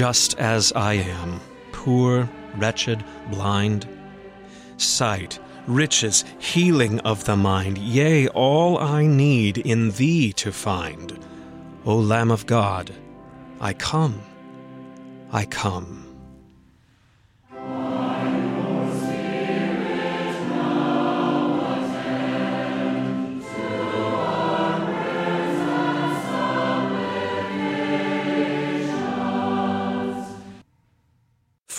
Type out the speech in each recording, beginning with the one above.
just as I am, poor, wretched, blind. Sight, riches, healing of the mind, yea, all I need in thee to find. O Lamb of God, I come, I come.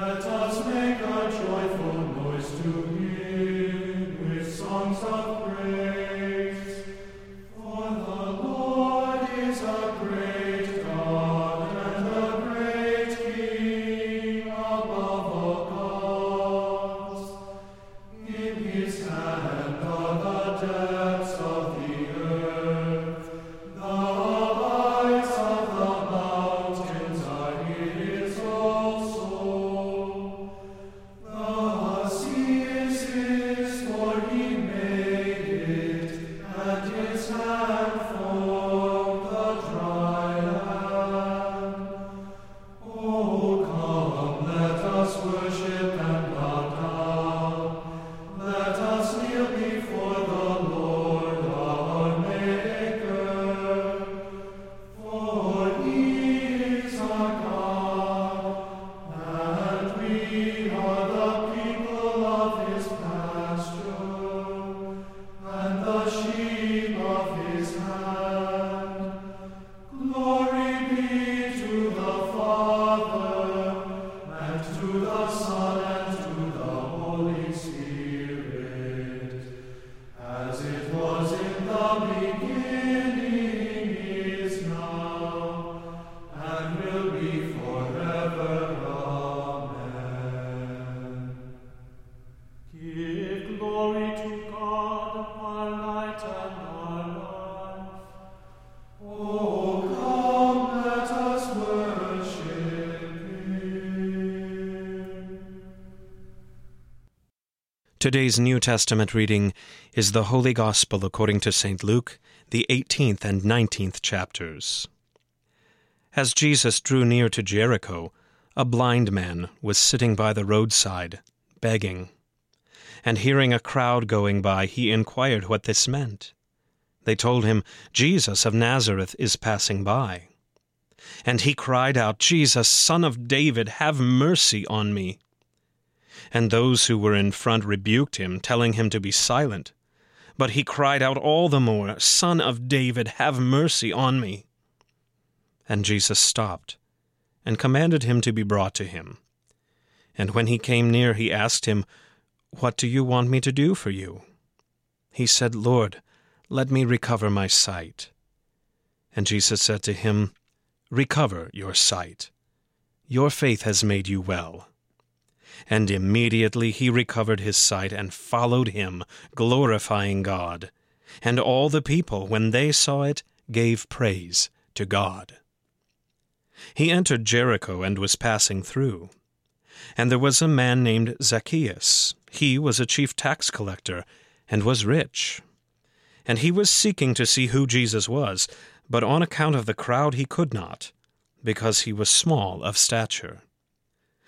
Let Today's New Testament reading is the Holy Gospel according to St. Luke, the 18th and 19th chapters. As Jesus drew near to Jericho, a blind man was sitting by the roadside, begging. And hearing a crowd going by, he inquired what this meant. They told him, Jesus of Nazareth is passing by. And he cried out, Jesus, Son of David, have mercy on me. And those who were in front rebuked him, telling him to be silent. But he cried out all the more, Son of David, have mercy on me. And Jesus stopped, and commanded him to be brought to him. And when he came near, he asked him, What do you want me to do for you? He said, Lord, let me recover my sight. And Jesus said to him, Recover your sight. Your faith has made you well. And immediately he recovered his sight and followed him, glorifying God. And all the people, when they saw it, gave praise to God. he entered Jericho and was passing through. And there was a man named Zacchaeus. He was a chief tax collector and was rich. And he was seeking to see who Jesus was, but on account of the crowd he could not, because he was small of stature.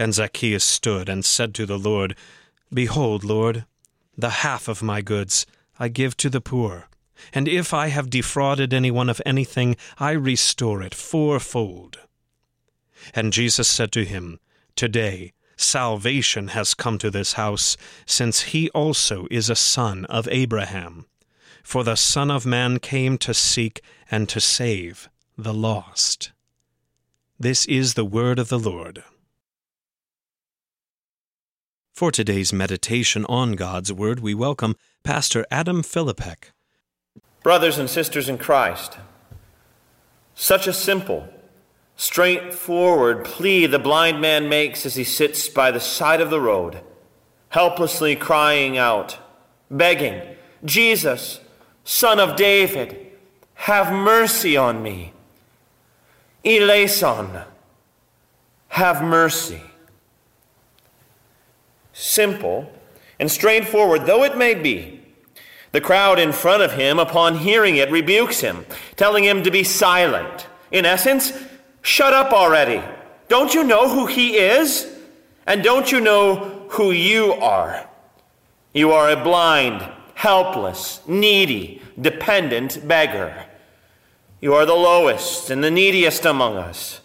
And Zacchaeus stood and said to the Lord, Behold, Lord, the half of my goods I give to the poor, and if I have defrauded anyone of anything, I restore it fourfold. And Jesus said to him, Today salvation has come to this house, since he also is a son of Abraham. For the Son of Man came to seek and to save the lost. This is the word of the Lord. For today's meditation on God's Word, we welcome Pastor Adam Filipek. Brothers and sisters in Christ, such a simple, straightforward plea the blind man makes as he sits by the side of the road, helplessly crying out, begging, Jesus, Son of David, have mercy on me. Eleison, have mercy. Simple and straightforward though it may be, the crowd in front of him, upon hearing it, rebukes him, telling him to be silent. In essence, shut up already. Don't you know who he is? And don't you know who you are? You are a blind, helpless, needy, dependent beggar. You are the lowest and the neediest among us.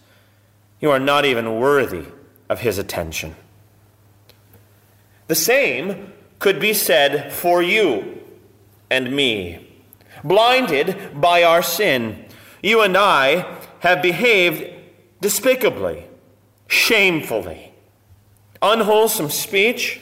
You are not even worthy of his attention. The same could be said for you and me. Blinded by our sin, you and I have behaved despicably, shamefully. Unwholesome speech,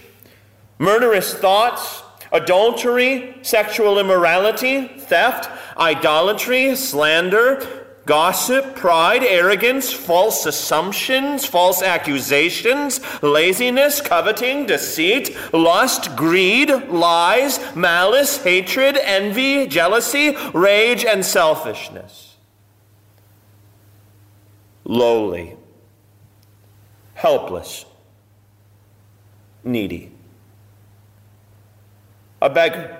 murderous thoughts, adultery, sexual immorality, theft, idolatry, slander, gossip, pride, arrogance, false assumptions, false accusations, laziness, coveting, deceit, lust, greed, lies, malice, hatred, envy, jealousy, rage, and selfishness. Lowly, helpless, needy. A beggar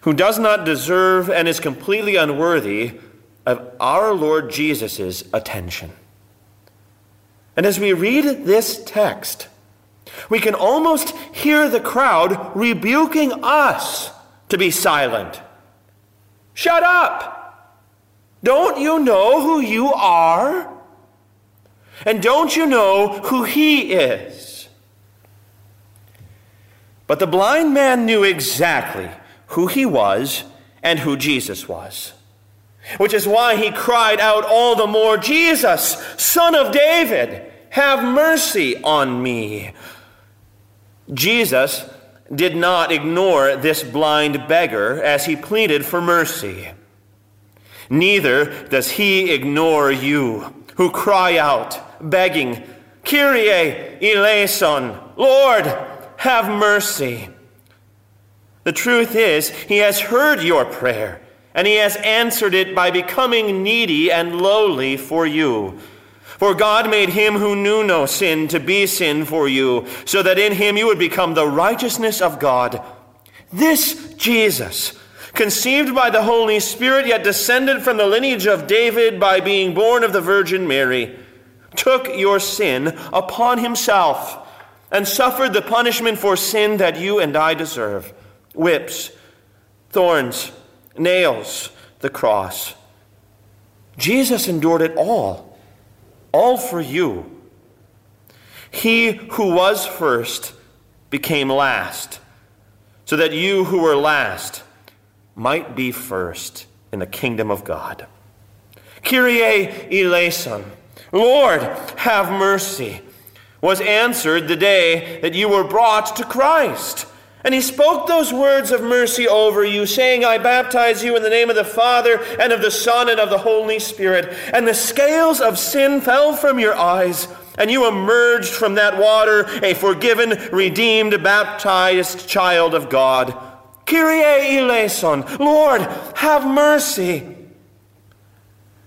who does not deserve and is completely unworthy of our Lord Jesus' attention. And as we read this text, we can almost hear the crowd rebuking us to be silent. Shut up! Don't you know who you are? And don't you know who he is? But the blind man knew exactly who he was and who Jesus was which is why he cried out all the more, Jesus, son of David, have mercy on me. Jesus did not ignore this blind beggar as he pleaded for mercy. Neither does he ignore you who cry out, begging, Kyrie eleison, Lord, have mercy. The truth is, he has heard your prayer and he has answered it by becoming needy and lowly for you. For God made him who knew no sin to be sin for you, so that in him you would become the righteousness of God. This Jesus, conceived by the Holy Spirit, yet descended from the lineage of David by being born of the Virgin Mary, took your sin upon himself and suffered the punishment for sin that you and I deserve whips, thorns, nails, the cross. Jesus endured it all, all for you. He who was first became last, so that you who were last might be first in the kingdom of God. Kyrie eleison, Lord, have mercy, was answered the day that you were brought to Christ. And he spoke those words of mercy over you, saying, I baptize you in the name of the Father, and of the Son, and of the Holy Spirit. And the scales of sin fell from your eyes, and you emerged from that water a forgiven, redeemed, baptized child of God. Kyrie eleison, Lord, have mercy.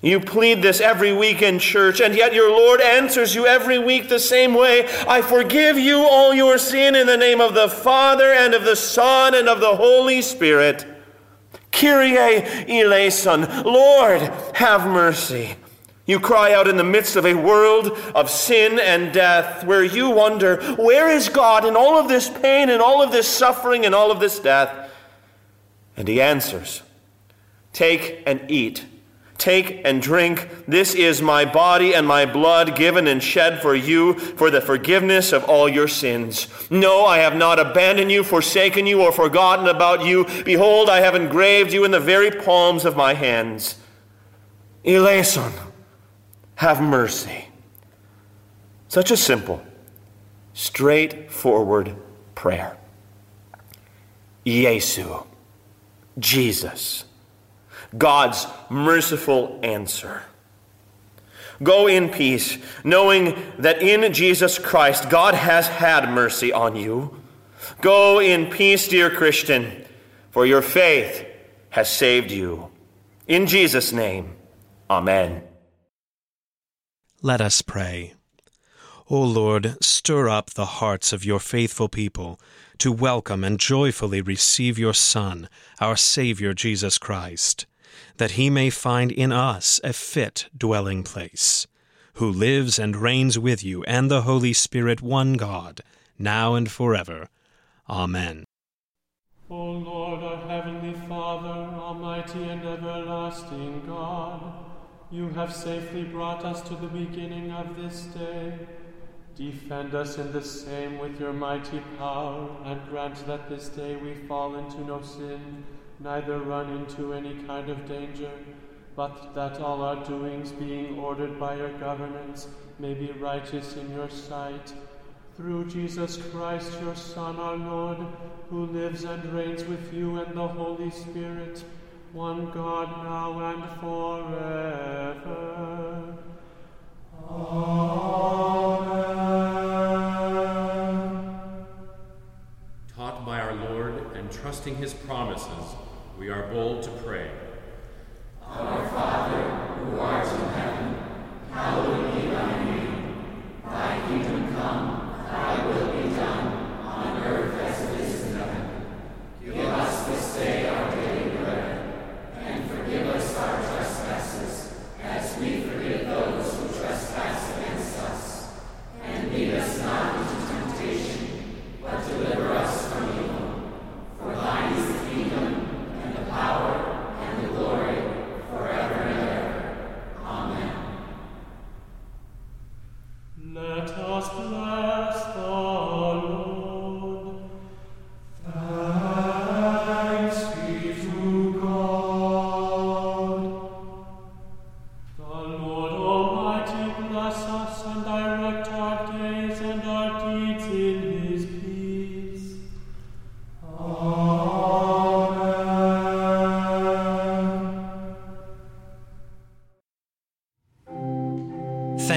You plead this every week in church, and yet your Lord answers you every week the same way I forgive you all your sin in the name of the Father, and of the Son, and of the Holy Spirit. Kyrie eleison, Lord, have mercy. You cry out in the midst of a world of sin and death where you wonder, where is God in all of this pain and all of this suffering and all of this death? And he answers, Take and eat. Take and drink. This is my body and my blood given and shed for you for the forgiveness of all your sins. No, I have not abandoned you, forsaken you, or forgotten about you. Behold, I have engraved you in the very palms of my hands. Eleison, have mercy. Such a simple, straightforward prayer. Jesu, Jesus. God's merciful answer. Go in peace, knowing that in Jesus Christ God has had mercy on you. Go in peace, dear Christian, for your faith has saved you. In Jesus' name, Amen. Let us pray. O Lord, stir up the hearts of your faithful people to welcome and joyfully receive your Son, our Savior Jesus Christ that he may find in us a fit dwelling place, who lives and reigns with you and the Holy Spirit, one God, now and forever. Amen. O Lord, our heavenly Father, almighty and everlasting God, you have safely brought us to the beginning of this day. Defend us in the same with your mighty power, and grant that this day we fall into no sin neither run into any kind of danger, but that all our doings, being ordered by your governance, may be righteous in your sight. Through Jesus Christ, your Son, our Lord, who lives and reigns with you and the Holy Spirit, one God now and forever. Amen. Taught by our Lord and trusting his promises, we are bold to pray. Our Father,